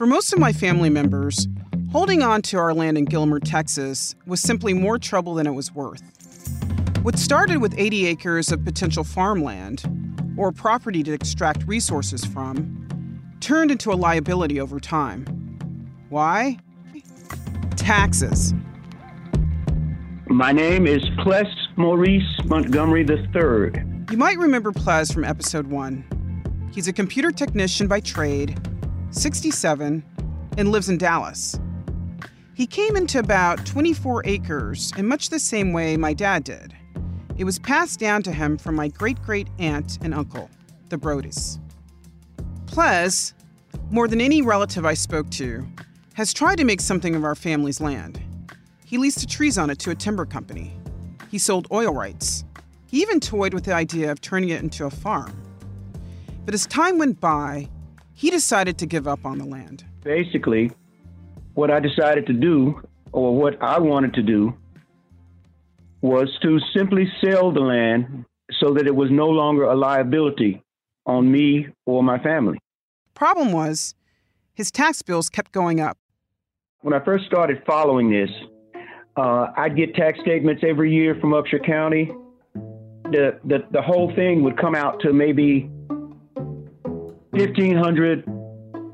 For most of my family members, holding on to our land in Gilmer, Texas was simply more trouble than it was worth. What started with 80 acres of potential farmland, or property to extract resources from, turned into a liability over time. Why? Taxes. My name is Ples Maurice Montgomery III. You might remember Ples from episode one. He's a computer technician by trade 67, and lives in Dallas. He came into about 24 acres in much the same way my dad did. It was passed down to him from my great great aunt and uncle, the Brodys. Ples, more than any relative I spoke to, has tried to make something of our family's land. He leased the trees on it to a timber company. He sold oil rights. He even toyed with the idea of turning it into a farm. But as time went by, he decided to give up on the land. Basically, what I decided to do, or what I wanted to do, was to simply sell the land so that it was no longer a liability on me or my family. Problem was, his tax bills kept going up. When I first started following this, uh, I'd get tax statements every year from Upshur County. The, the, the whole thing would come out to maybe fifteen hundred,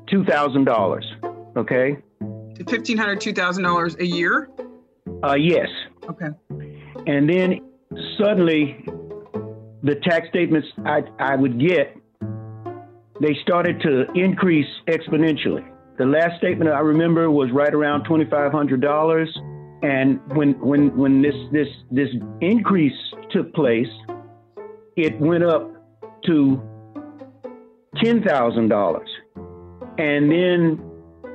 two thousand dollars. Okay. Fifteen hundred, two thousand dollars a year. Uh, yes. Okay. And then suddenly, the tax statements I I would get, they started to increase exponentially. The last statement I remember was right around twenty five hundred dollars, and when when when this this this increase took place, it went up to $10,000. And then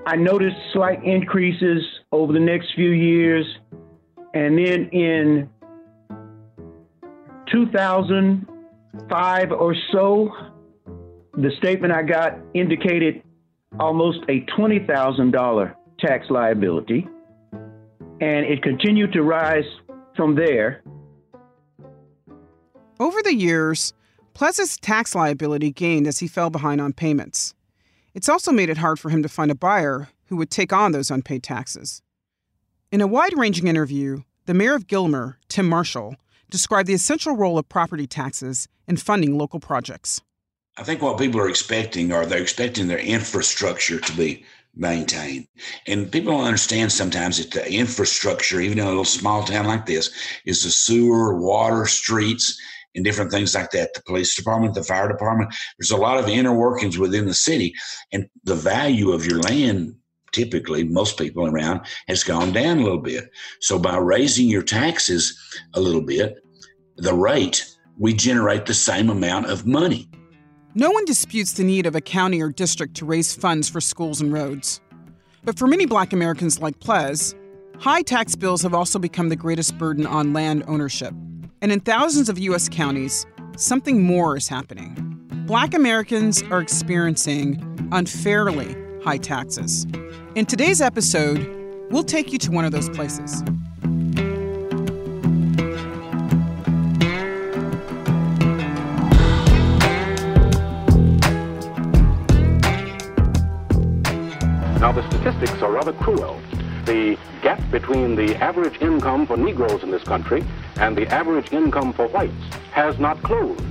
I noticed slight increases over the next few years. And then in 2005 or so, the statement I got indicated almost a $20,000 tax liability. And it continued to rise from there. Over the years, Ples's tax liability gained as he fell behind on payments. It's also made it hard for him to find a buyer who would take on those unpaid taxes. In a wide ranging interview, the mayor of Gilmer, Tim Marshall, described the essential role of property taxes in funding local projects. I think what people are expecting are they're expecting their infrastructure to be maintained. And people don't understand sometimes that the infrastructure, even in a little small town like this, is the sewer, water, streets, and different things like that. The police department, the fire department. There's a lot of inner workings within the city, and the value of your land. Typically, most people around has gone down a little bit. So, by raising your taxes a little bit, the rate, we generate the same amount of money. No one disputes the need of a county or district to raise funds for schools and roads. But for many black Americans like Ples, high tax bills have also become the greatest burden on land ownership. And in thousands of U.S. counties, something more is happening. Black Americans are experiencing unfairly high taxes. In today's episode, we'll take you to one of those places. Now, the statistics are rather cruel. The gap between the average income for Negroes in this country and the average income for whites has not closed.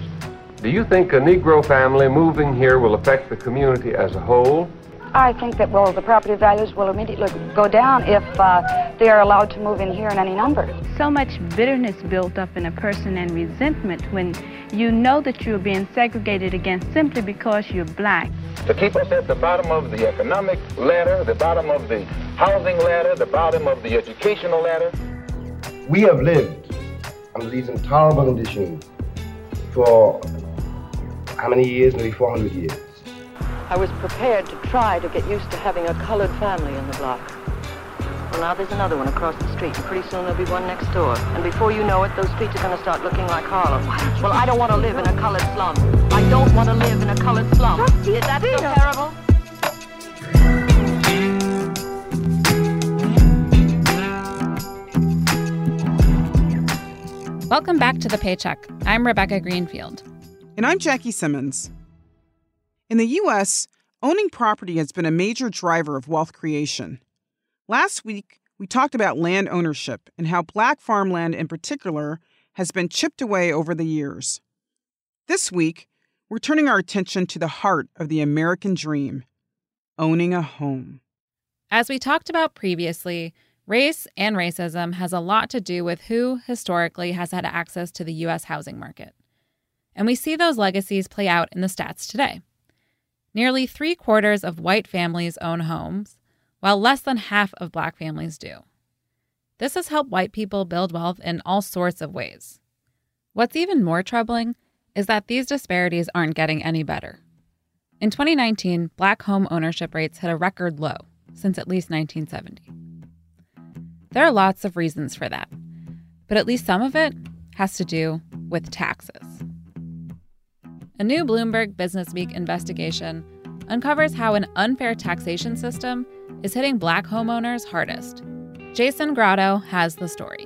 Do you think a Negro family moving here will affect the community as a whole? I think that, well, the property values will immediately go down if uh, they are allowed to move in here in any number. So much bitterness built up in a person and resentment when you know that you're being segregated against simply because you're black. To keep us at the bottom of the economic ladder, the bottom of the housing ladder, the bottom of the educational ladder. We have lived under these intolerable conditions for how many years? Maybe 400 years. I was prepared to try to get used to having a colored family in the block. Well, now there's another one across the street, and pretty soon there'll be one next door. And before you know it, those streets are going to start looking like Harlem. Well, I don't want to live in a colored slum. I don't want to live in a colored slum. Is that so terrible? Welcome back to The Paycheck. I'm Rebecca Greenfield. And I'm Jackie Simmons. In the U.S., owning property has been a major driver of wealth creation. Last week, we talked about land ownership and how black farmland in particular has been chipped away over the years. This week, we're turning our attention to the heart of the American dream owning a home. As we talked about previously, Race and racism has a lot to do with who historically has had access to the U.S. housing market. And we see those legacies play out in the stats today. Nearly three quarters of white families own homes, while less than half of black families do. This has helped white people build wealth in all sorts of ways. What's even more troubling is that these disparities aren't getting any better. In 2019, black home ownership rates hit a record low since at least 1970. There are lots of reasons for that, but at least some of it has to do with taxes. A new Bloomberg Businessweek investigation uncovers how an unfair taxation system is hitting black homeowners hardest. Jason Grotto has the story.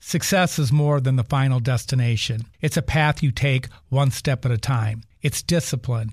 Success is more than the final destination. It's a path you take one step at a time. It's discipline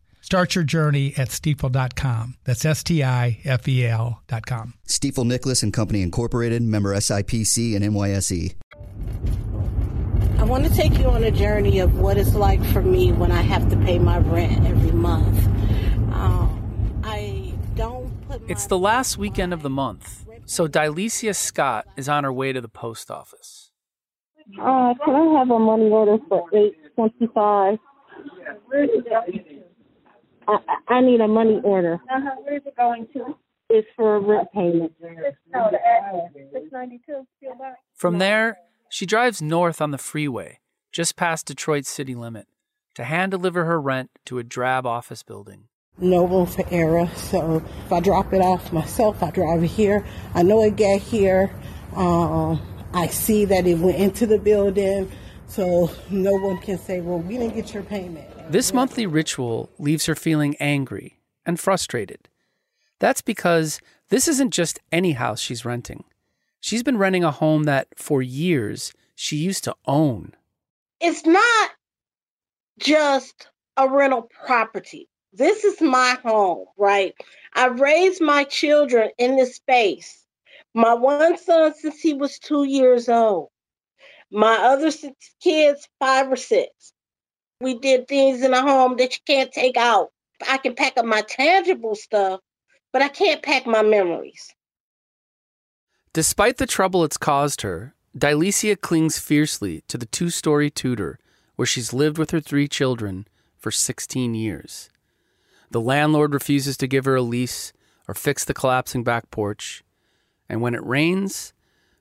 Start your journey at stifel.com. That's S T I F E L.com. Stifel Nicolaus and Company Incorporated, member SIPC and NYSE. I want to take you on a journey of what it's like for me when I have to pay my rent every month. Um, I don't put It's the last weekend of the month, so Di Leshea Scott is on her way to the post office. Uh, can I have a money order for eight twenty-five? I, I need a money order. Uh-huh. Where is it going to? It's for a rent payment. From there, she drives north on the freeway, just past Detroit's city limit, to hand deliver her rent to a drab office building. Noble for error, so if I drop it off myself, I drive it here. I know it got here. Um, I see that it went into the building, so no one can say, "Well, we didn't get your payment." This monthly ritual leaves her feeling angry and frustrated. That's because this isn't just any house she's renting. She's been renting a home that, for years, she used to own. It's not just a rental property. This is my home, right? I raised my children in this space. My one son since he was two years old. My other kids, five or six. We did things in the home that you can't take out. I can pack up my tangible stuff, but I can't pack my memories. Despite the trouble it's caused her, Di Leshea clings fiercely to the two story Tudor where she's lived with her three children for 16 years. The landlord refuses to give her a lease or fix the collapsing back porch. And when it rains,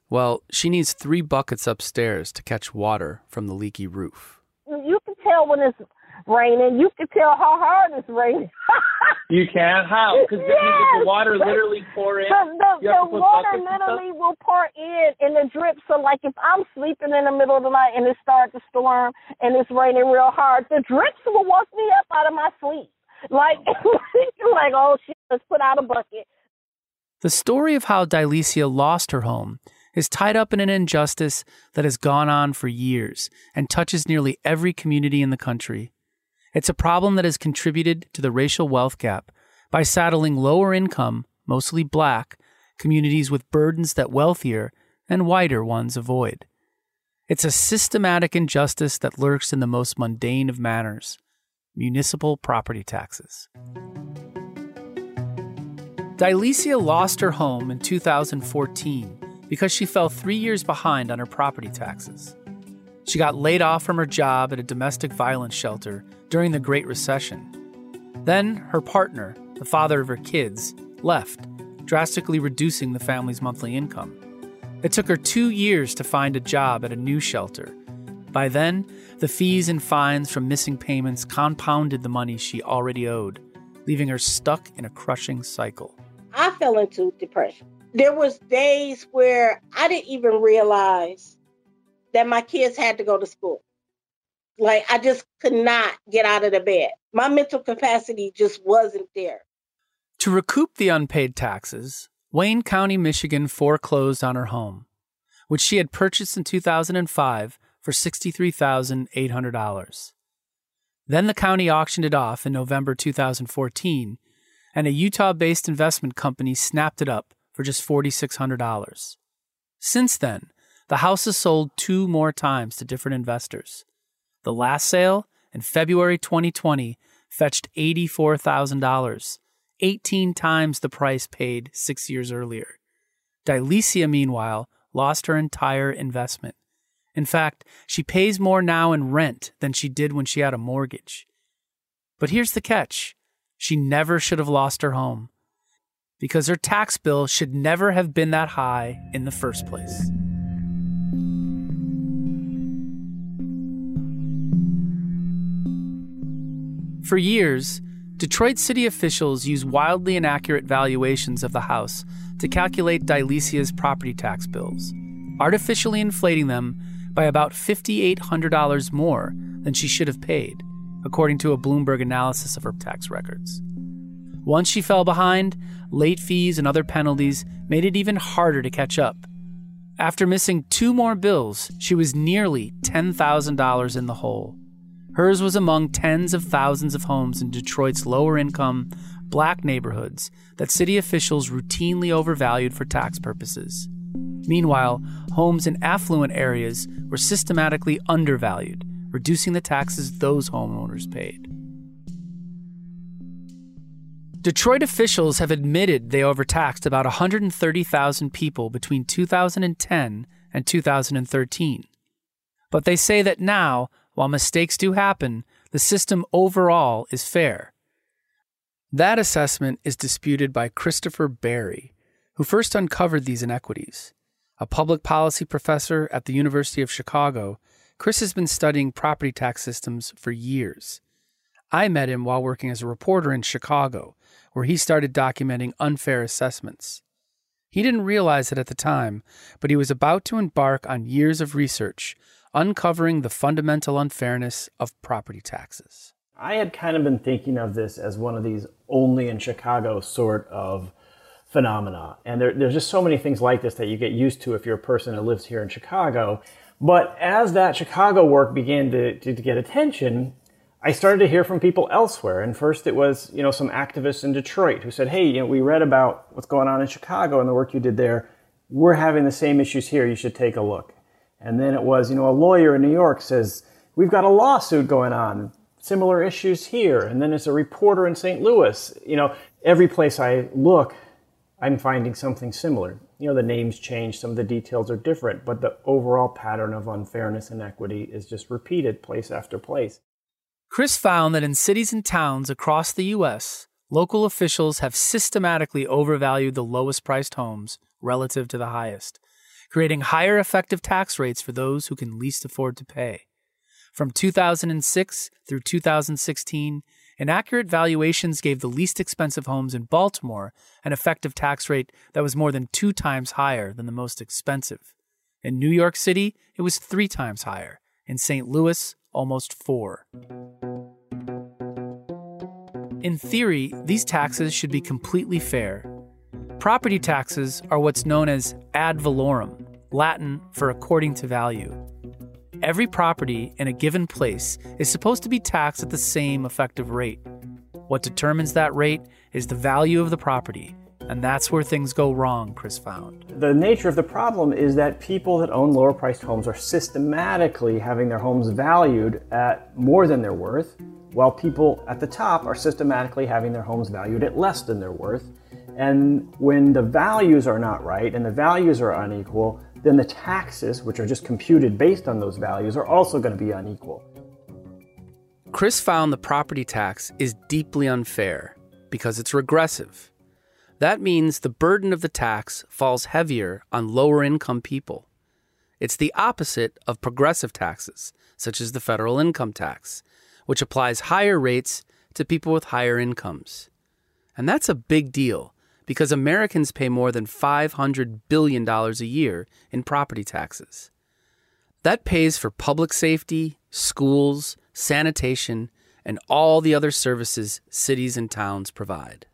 well, she needs three buckets upstairs to catch water from the leaky roof. You can tell when it's raining. You can tell how hard it's raining. You can? How? Because Yes. the water literally pour in. The, the, the water buckets and stuff? literally will pour in and it drips. So, like, if I'm sleeping in the middle of the night and it starts to storm and it's raining real hard, the drips will wake me up out of my sleep. Like, like, oh shit, let's put out a bucket. The story of how Di Leshea lost her home is tied up in an injustice that has gone on for years and touches nearly every community in the country. It's a problem that has contributed to the racial wealth gap by saddling lower income, mostly black, communities with burdens that wealthier and whiter ones avoid. It's a systematic injustice that lurks in the most mundane of manners municipal property taxes. Di Leshea lost her home in 2014 because she fell three years behind on her property taxes. She got laid off from her job at a domestic violence shelter during the Great Recession. Then her partner, the father of her kids, left, drastically reducing the family's monthly income. It took her two years to find a job at a new shelter. By then, the fees and fines from missing payments compounded the money she already owed, leaving her stuck in a crushing cycle. I fell into depression. There was days where I didn't even realize that my kids had to go to school. Like I just could not get out of the bed. My mental capacity just wasn't there. To recoup the unpaid taxes, Wayne County, Michigan foreclosed on her home, which she had purchased in 2005 for $63,800. Then the county auctioned it off in November 2014, and a Utah based investment company snapped it up for just $4,600. Since then, the house has sold two more times to different investors. The last sale, in February 2020, fetched $84,000, 18 times the price paid six years earlier. Di Leshea, meanwhile, lost her entire investment. In fact, she pays more now in rent than she did when she had a mortgage. But here's the catch she never should have lost her home because her tax bill should never have been that high in the first place. For years, Detroit city officials use wildly inaccurate valuations of the house to calculate Di Leshea's property tax bills, artificially inflating them by about $5,800 more than she should have paid, according to a Bloomberg analysis of her tax records. Once she fell behind, late fees and other penalties made it even harder to catch up. After missing two more bills, she was nearly $10,000 in the hole. Hers was among tens of thousands of homes in Detroit's lower income, black neighborhoods that city officials routinely overvalued for tax purposes. Meanwhile, homes in affluent areas were systematically undervalued, reducing the taxes those homeowners paid. Detroit officials have admitted they overtaxed about 130,000 people between 2010 and 2013. But they say that now, while mistakes do happen, the system overall is fair. That assessment is disputed by Christopher Berry, who first uncovered these inequities. A public policy professor at the University of Chicago, Chris has been studying property tax systems for years. I met him while working as a reporter in Chicago, where he started documenting unfair assessments. He didn't realize it at the time, but he was about to embark on years of research, uncovering the fundamental unfairness of property taxes. I had kind of been thinking of this as one of these only in Chicago sort of phenomena. And there, there's just so many things like this that you get used to if you're a person that lives here in Chicago. But as that Chicago work began to, to, to, get attention, I started to hear from people elsewhere. And first it was, you know, some activists in Detroit who said, hey, you know, we read about what's going on in Chicago and the work you did there. We're having the same issues here. You should take a look. And then it was, you know, a lawyer in New York says, we've got a lawsuit going on, similar issues here. And then it's a reporter in St. Louis. You know, every place I look, I'm finding something similar. You know, the names change, some of the details are different, but the overall pattern of unfairness and equity is just repeated place after place. Chris found that in cities and towns across the U.S., local officials have systematically overvalued the lowest priced homes relative to the highest, creating higher effective tax rates for those who can least afford to pay. From 2006 through 2016, Inaccurate valuations gave the least expensive homes in Baltimore an effective tax rate that was more than two times higher than the most expensive. In New York City, it was three times higher. In St. Louis, almost four. In theory, these taxes should be completely fair. Property taxes are what's known as ad valorem, Latin for according to value. Every property in a given place is supposed to be taxed at the same effective rate. What determines that rate is the value of the property, and that's where things go wrong, Chris found. The nature of the problem is that people that own lower priced homes are systematically having their homes valued at more than they're worth, while people at the top are systematically having their homes valued at less than they're worth. And when the values are not right and the values are unequal, then the taxes, which are just computed based on those values, are also going to be unequal. Chris found the property tax is deeply unfair because it's regressive. That means the burden of the tax falls heavier on lower income people. It's the opposite of progressive taxes, such as the federal income tax, which applies higher rates to people with higher incomes. And that's a big deal because Americans pay more than $500 billion a year in property taxes. That pays for public safety, schools, sanitation, and all the other services cities and towns provide.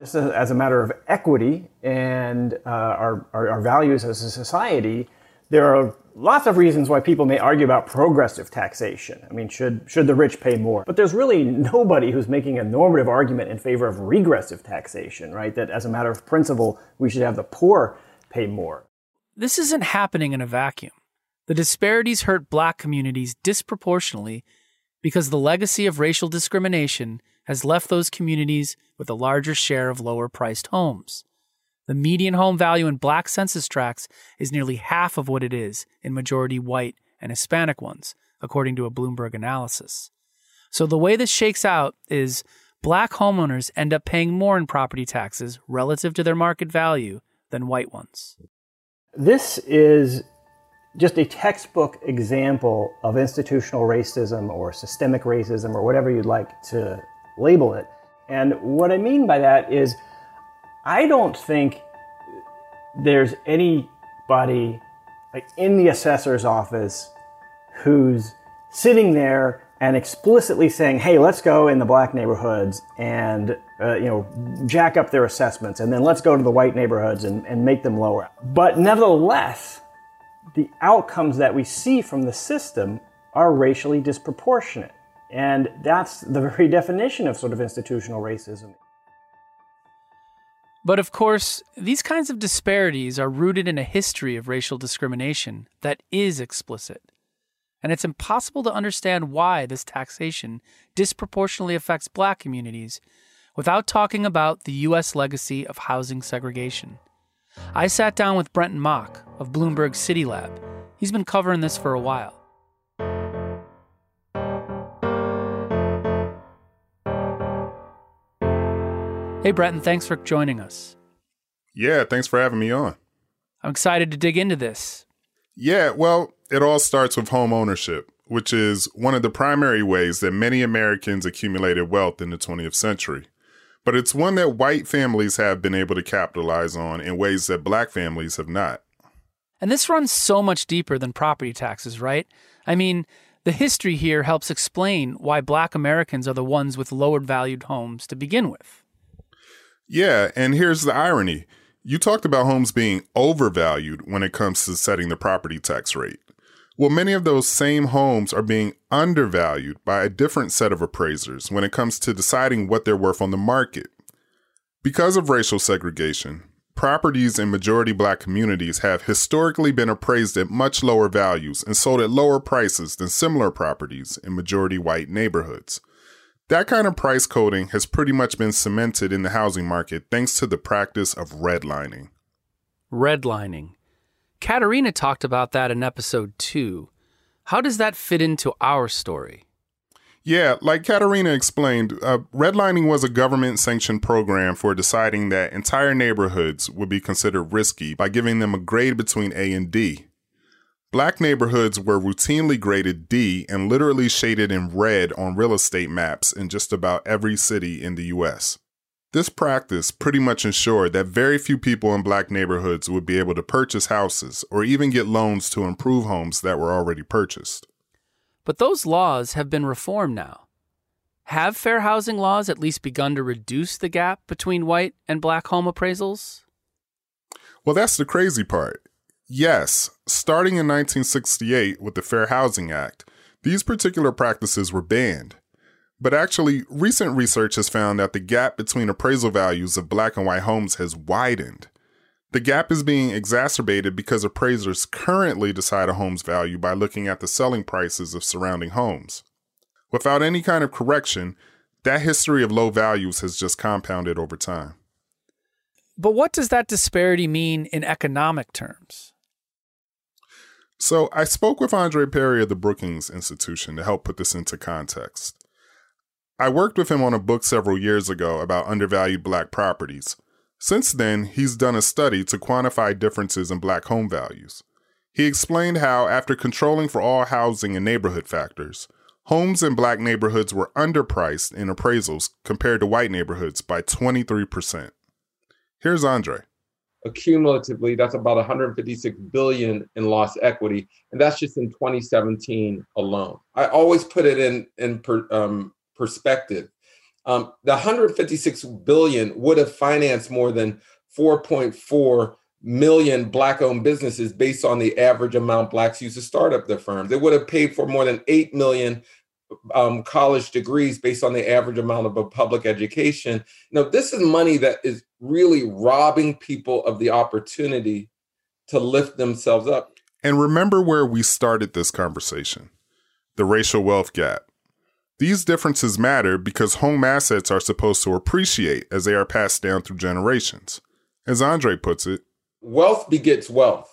Just as a matter of equity and uh, our, our, our values as a society, there are lots of reasons why people may argue about progressive taxation. I mean, should, should the rich pay more? But there's really nobody who's making a normative argument in favor of regressive taxation, right? That as a matter of principle, we should have the poor pay more. This isn't happening in a vacuum. The disparities hurt black communities disproportionately because the legacy of racial discrimination has left those communities with a larger share of lower priced homes. The median home value in black census tracts is nearly half of what it is in majority white and Hispanic ones, according to a Bloomberg analysis. So the way this shakes out is black homeowners end up paying more in property taxes relative to their market value than white ones. This is just a textbook example of institutional racism or systemic racism or whatever you'd like to label it. And what I mean by that is, I don't think there's anybody like in the assessor's office who's sitting there and explicitly saying, "Hey, let's go in the black neighborhoods and uh, you know jack up their assessments, and then let's go to the white neighborhoods and, and make them lower." But nevertheless, the outcomes that we see from the system are racially disproportionate. And that's the very definition of sort of institutional racism. But of course, these kinds of disparities are rooted in a history of racial discrimination that is explicit. And it's impossible to understand why this taxation disproportionately affects black communities without talking about the U.S. legacy of housing segregation. I sat down with Brentin Mock of Bloomberg City Lab. He's been covering this for a while. Hey, Brentin, thanks for joining us. Yeah, thanks for having me on. I'm excited to dig into this. Yeah, well, it all starts with home ownership, which is one of the primary ways that many Americans accumulated wealth in the 20th century but it's one that white families have been able to capitalize on in ways that black families have not. And this runs so much deeper than property taxes, right? I mean, the history here helps explain why black Americans are the ones with lowered valued homes to begin with. Yeah, and here's the irony. You talked about homes being overvalued when it comes to setting the property tax rate. Well, many of those same homes are being undervalued by a different set of appraisers when it comes to deciding what they're worth on the market. Because of racial segregation, properties in majority black communities have historically been appraised at much lower values and sold at lower prices than similar properties in majority white neighborhoods. That kind of price coding has pretty much been cemented in the housing market thanks to the practice of redlining. Redlining. Katerina talked about that in episode two. How does that fit into our story? Yeah, like Katerina explained, uh, redlining was a government sanctioned program for deciding that entire neighborhoods would be considered risky by giving them a grade between A and D. Black neighborhoods were routinely graded D and literally shaded in red on real estate maps in just about every city in the US. This practice pretty much ensured that very few people in black neighborhoods would be able to purchase houses or even get loans to improve homes that were already purchased. But those laws have been reformed now. Have fair housing laws at least begun to reduce the gap between white and black home appraisals? Well, that's the crazy part. Yes, starting in 1968 with the Fair Housing Act, these particular practices were banned. But actually, recent research has found that the gap between appraisal values of black and white homes has widened. The gap is being exacerbated because appraisers currently decide a home's value by looking at the selling prices of surrounding homes. Without any kind of correction, that history of low values has just compounded over time. But what does that disparity mean in economic terms? So, I spoke with Andre Perry of the Brookings Institution to help put this into context. I worked with him on a book several years ago about undervalued black properties. Since then, he's done a study to quantify differences in black home values. He explained how, after controlling for all housing and neighborhood factors, homes in black neighborhoods were underpriced in appraisals compared to white neighborhoods by 23%. Here's Andre. Accumulatively, that's about 156 billion in lost equity, and that's just in 2017 alone. I always put it in in per, um, perspective. Um, the 156 billion would have financed more than 4.4 million black-owned businesses based on the average amount blacks use to start up their firms. It would have paid for more than 8 million um, college degrees based on the average amount of a public education. Now, this is money that is really robbing people of the opportunity to lift themselves up. And remember where we started this conversation the racial wealth gap. These differences matter because home assets are supposed to appreciate as they are passed down through generations. As Andre puts it, wealth begets wealth.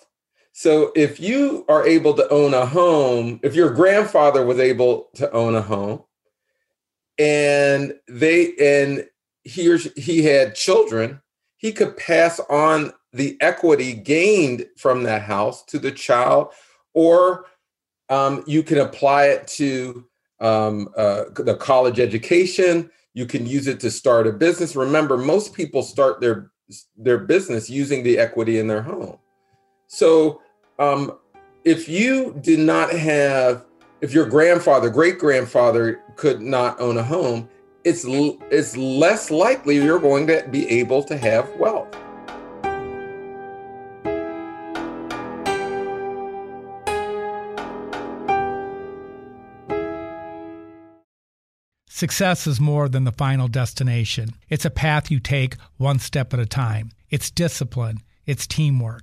So if you are able to own a home, if your grandfather was able to own a home and they and he or he had children, he could pass on the equity gained from that house to the child, or um, you can apply it to um, uh, the college education. You can use it to start a business. Remember, most people start their their business using the equity in their home. So, um, if you did not have, if your grandfather, great grandfather, could not own a home, it's it's less likely you're going to be able to have wealth. Success is more than the final destination. It's a path you take one step at a time. It's discipline, it's teamwork,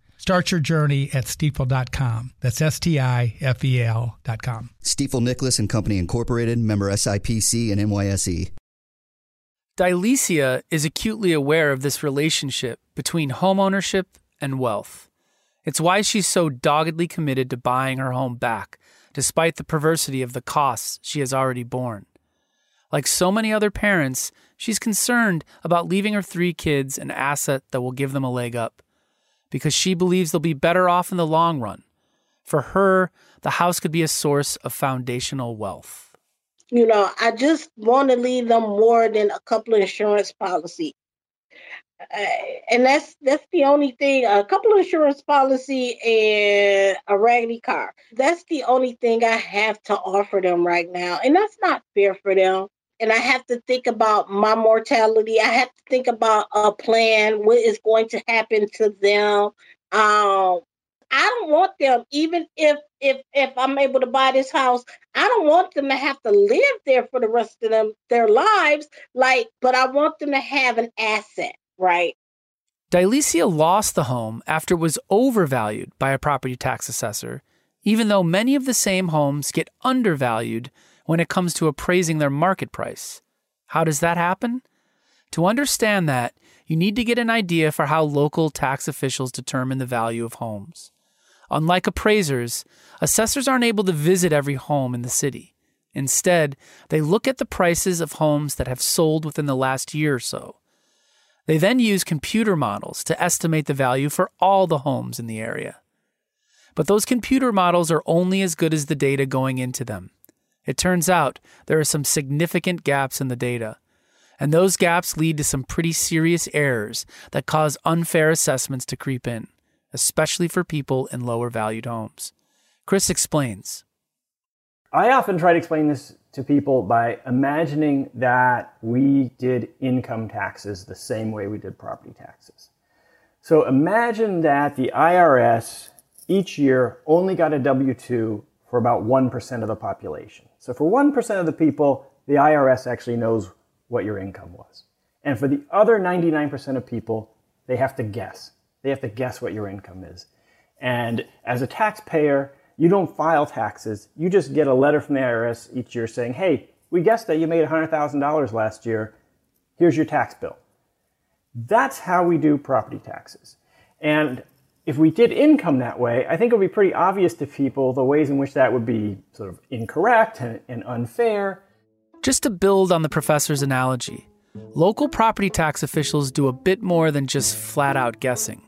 Start your journey at stifel.com. That's S T I F E L.com. Stifel Nicolaus and Company Incorporated, member SIPC and NYSE. Di Leshea is acutely aware of this relationship between homeownership and wealth. It's why she's so doggedly committed to buying her home back, despite the perversity of the costs she has already borne. Like so many other parents, she's concerned about leaving her three kids an asset that will give them a leg up because she believes they'll be better off in the long run. For her, the house could be a source of foundational wealth. You know, I just want to leave them more than a couple of insurance policy. Uh, and that's that's the only thing a couple of insurance policy and a raggedy car that's the only thing i have to offer them right now and that's not fair for them and I have to think about my mortality. I have to think about a plan, what is going to happen to them. Um, I don't want them, even if if if I'm able to buy this house, I don't want them to have to live there for the rest of them their lives. Like, but I want them to have an asset, right? Di Leshea lost the home after it was overvalued by a property tax assessor, even though many of the same homes get undervalued when it comes to appraising their market price. How does that happen? To understand that, you need to get an idea for how local tax officials determine the value of homes. Unlike appraisers, assessors aren't able to visit every home in the city. Instead, they look at the prices of homes that have sold within the last year or so. They then use computer models to estimate the value for all the homes in the area. But those computer models are only as good as the data going into them. It turns out there are some significant gaps in the data, and those gaps lead to some pretty serious errors that cause unfair assessments to creep in, especially for people in lower valued homes. Chris explains. I often try to explain this to people by imagining that we did income taxes the same way we did property taxes. So imagine that the IRS each year only got a W 2 for about 1% of the population. So for 1% of the people, the IRS actually knows what your income was. And for the other 99% of people, they have to guess. They have to guess what your income is. And as a taxpayer, you don't file taxes. You just get a letter from the IRS each year saying, hey, we guessed that you made $100,000 last year. Here's your tax bill. That's how we do property taxes. And if we did income that way, I think it would be pretty obvious to people the ways in which that would be sort of incorrect and, and unfair. Just to build on the professor's analogy, local property tax officials do a bit more than just flat out guessing.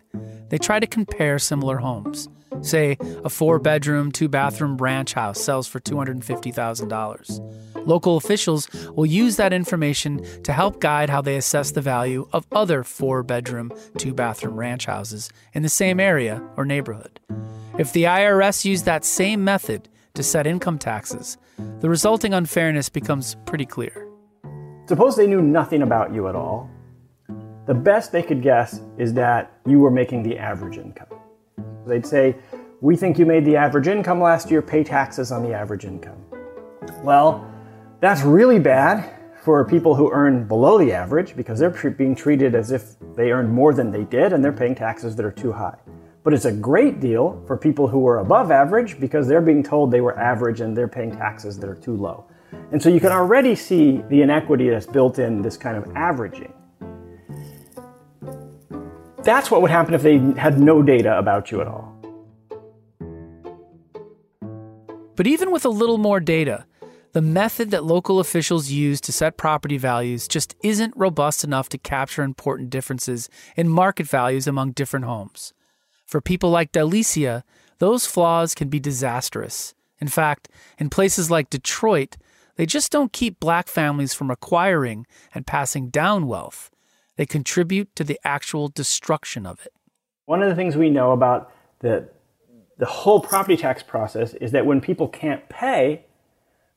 They try to compare similar homes. Say, a four bedroom, two bathroom ranch house sells for $250,000. Local officials will use that information to help guide how they assess the value of other four bedroom, two bathroom ranch houses in the same area or neighborhood. If the IRS used that same method to set income taxes, the resulting unfairness becomes pretty clear. Suppose they knew nothing about you at all. The best they could guess is that you were making the average income. They'd say, We think you made the average income last year, pay taxes on the average income. Well, that's really bad for people who earn below the average because they're being treated as if they earned more than they did and they're paying taxes that are too high. But it's a great deal for people who are above average because they're being told they were average and they're paying taxes that are too low. And so you can already see the inequity that's built in this kind of averaging. That's what would happen if they had no data about you at all. But even with a little more data, the method that local officials use to set property values just isn't robust enough to capture important differences in market values among different homes. For people like Di Leshea, those flaws can be disastrous. In fact, in places like Detroit, they just don't keep black families from acquiring and passing down wealth. They contribute to the actual destruction of it. One of the things we know about the, the whole property tax process is that when people can't pay,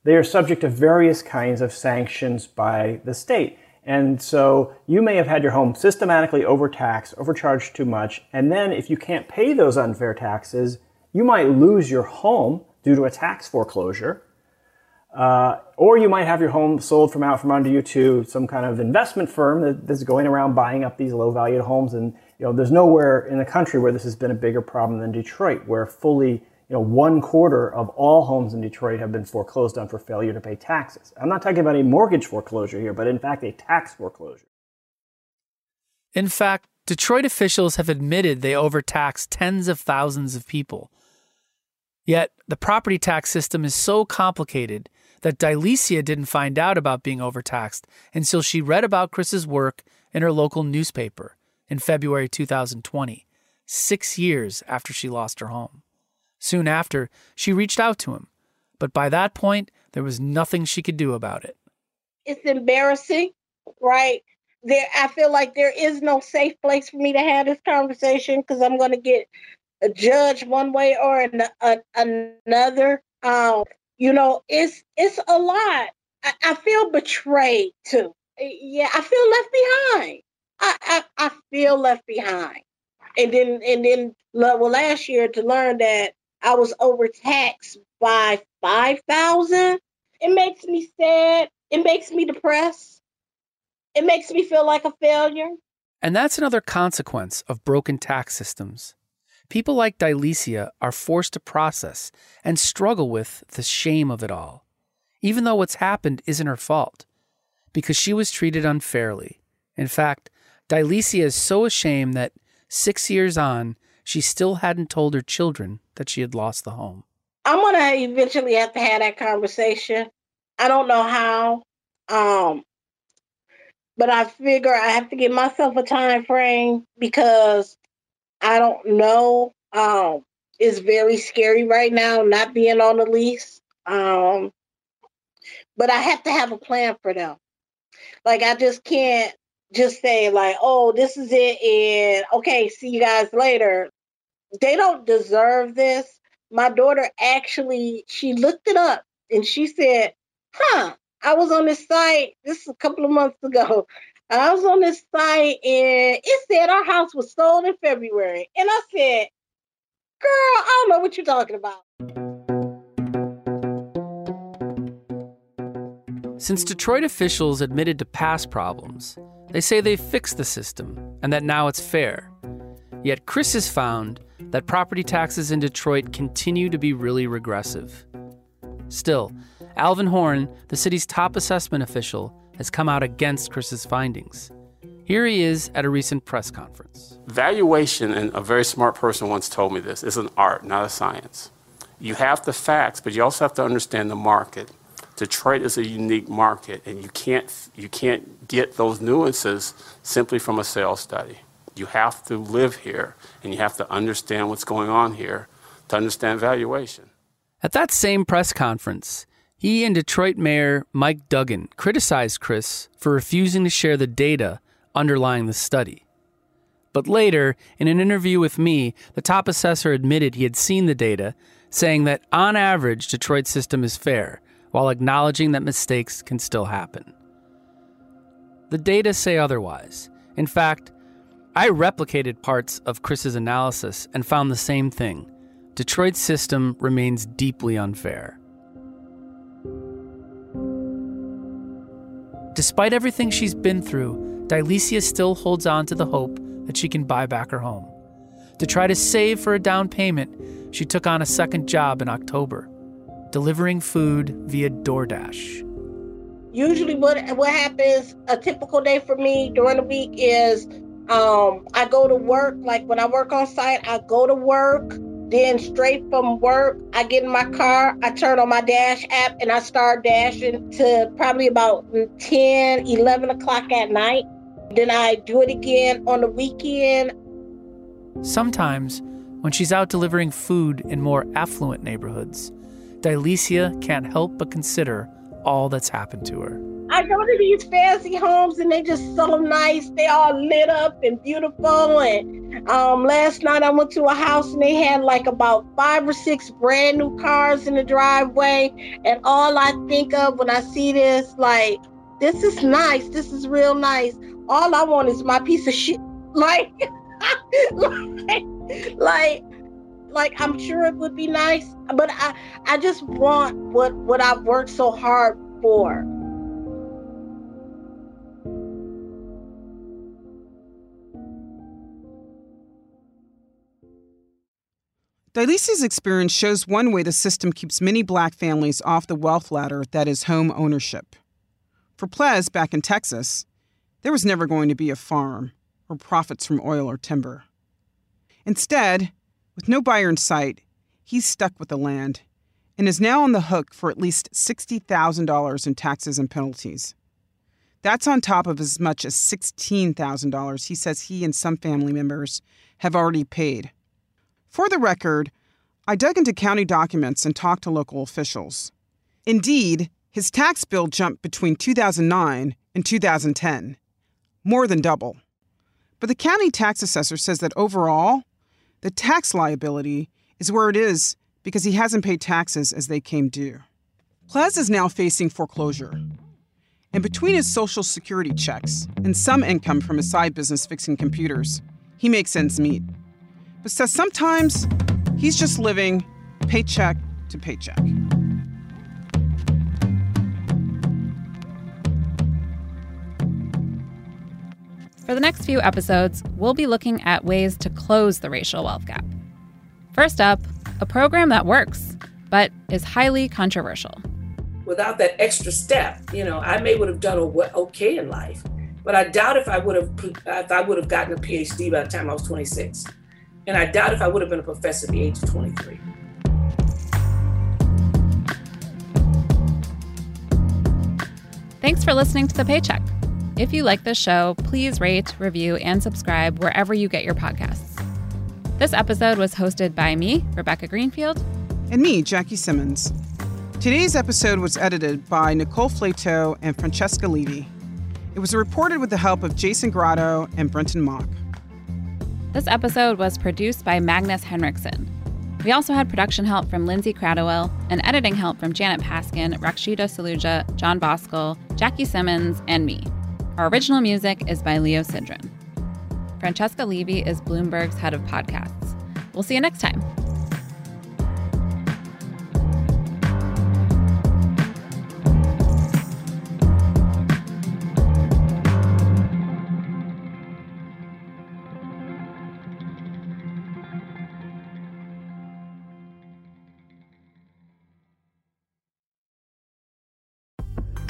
they are subject to various kinds of sanctions by the state. And so you may have had your home systematically overtaxed, overcharged too much, and then if you can't pay those unfair taxes, you might lose your home due to a tax foreclosure. Uh, or you might have your home sold from out from under you to some kind of investment firm that, that's going around buying up these low valued homes. And you know, there's nowhere in the country where this has been a bigger problem than Detroit, where fully you know one quarter of all homes in Detroit have been foreclosed on for failure to pay taxes. I'm not talking about a mortgage foreclosure here, but in fact a tax foreclosure. In fact, Detroit officials have admitted they overtaxed tens of thousands of people. Yet, the property tax system is so complicated that Di Leshea didn't find out about being overtaxed until she read about Chris's work in her local newspaper in February 2020, six years after she lost her home. Soon after, she reached out to him, but by that point, there was nothing she could do about it. It's embarrassing, right? There, I feel like there is no safe place for me to have this conversation because I'm going to get judged one way or an, a, another. Um, you know, it's it's a lot. I, I, feel betrayed too. Eh, yeah, I feel left behind. I, I, I feel left behind. And then and then well last year to learn that I was overtaxed by five thousand, it makes me sad. It makes me depressed. It makes me feel like a failure. And that's another consequence of broken tax systems. People like Di Leshea are forced to process and struggle with the shame of it all, even though what's happened isn't her fault, because she was treated unfairly. In fact, Di Leshea is so ashamed that six years on, she still hadn't told her children that she had lost the home. I'm to eventually have to have that conversation I don't know how. Um, but I figure I have to give myself a time frame because I don't know. Um, it's very scary right now not being on the lease. Um, but I have to have a plan for them. Like I just can't just say like, "Oh, this is it," and okay, see you guys later. They don't deserve this. My daughter actually she looked it up and she said, "Huh, I was on this site. This is a couple of months ago. I was on this site and it said our house was sold in February. And I said, Girl, I don't know what you're talking about. Since Detroit officials admitted to past problems, they say they fixed the system and that now it's fair. Yet Chris has found that property taxes in Detroit continue to be really regressive. Still, Alvin Horhn, the city's top assessment official, has come out against Chris's findings. Here he is at a recent press conference. Valuation, and a very smart person once told me this, is an art, not a science. You have the facts, but you also have to understand the market. Detroit is a unique market, and you can't, you can't get those nuances simply from a sales study. You have to live here, and you have to understand what's going on here to understand valuation. At that same press conference, he and Detroit Mayor Mike Duggan criticized Chris for refusing to share the data underlying the study. But later, in an interview with me, the top assessor admitted he had seen the data, saying that on average, Detroit's system is fair, while acknowledging that mistakes can still happen. The data say otherwise. In fact, I replicated parts of Chris's analysis and found the same thing. Detroit's system remains deeply unfair. Despite everything she's been through, Di Leshea still holds on to the hope that she can buy back her home. To try to save for a down payment, she took on a second job in October, delivering food via DoorDash. Usually, what what happens a typical day for me during the week is um, I go to work. Like when I work on site, I go to work. Then straight from work, I get in my car, I turn on my dash app and I start dashing to probably about 10, 11 o'clock at night. Then I do it again on the weekend. Sometimes, when she's out delivering food in more affluent neighborhoods, Di Leshea can't help but consider all that's happened to her. I go to these fancy homes and they just so nice. They all lit up and beautiful. And um, last night I went to a house and they had like about five or six brand new cars in the driveway. And all I think of when I see this, like, this is nice. This is real nice. All I want is my piece of shit. Like, like, like, like I'm sure it would be nice, but I, I just want what what I've worked so hard for. Di Leshea's experience shows one way the system keeps many black families off the wealth ladder that is home ownership. For Plez back in Texas, there was never going to be a farm or profits from oil or timber. Instead, with no buyer in sight, he's stuck with the land and is now on the hook for at least $60,000 in taxes and penalties. That's on top of as much as $16,000 he says he and some family members have already paid. For the record, I dug into county documents and talked to local officials. Indeed, his tax bill jumped between 2009 and 2010, more than double. But the county tax assessor says that overall, the tax liability is where it is because he hasn't paid taxes as they came due. Plez is now facing foreclosure. And between his Social Security checks and some income from his side business fixing computers, he makes ends meet but says sometimes he's just living paycheck to paycheck. For the next few episodes, we'll be looking at ways to close the racial wealth gap. First up, a program that works, but is highly controversial. Without that extra step, you know, I may would have done okay in life, but I doubt if I would have if I would have gotten a PhD by the time I was 26. And I doubt if I would have been a professor at the age of 23. Thanks for listening to The Paycheck. If you like this show, please rate, review, and subscribe wherever you get your podcasts. This episode was hosted by me, Rebecca Greenfield, and me, Jackie Simmons. Today's episode was edited by Nicole Flato and Francesca Levy. It was reported with the help of Jason Grotto and Brentin Mock. This episode was produced by Magnus Henriksen. We also had production help from Lindsay Cradwell and editing help from Janet Paskin, Rakshita Saluja, John Boskel, Jackie Simmons, and me. Our original music is by Leo Sidran. Francesca Levy is Bloomberg's head of podcasts. We'll see you next time.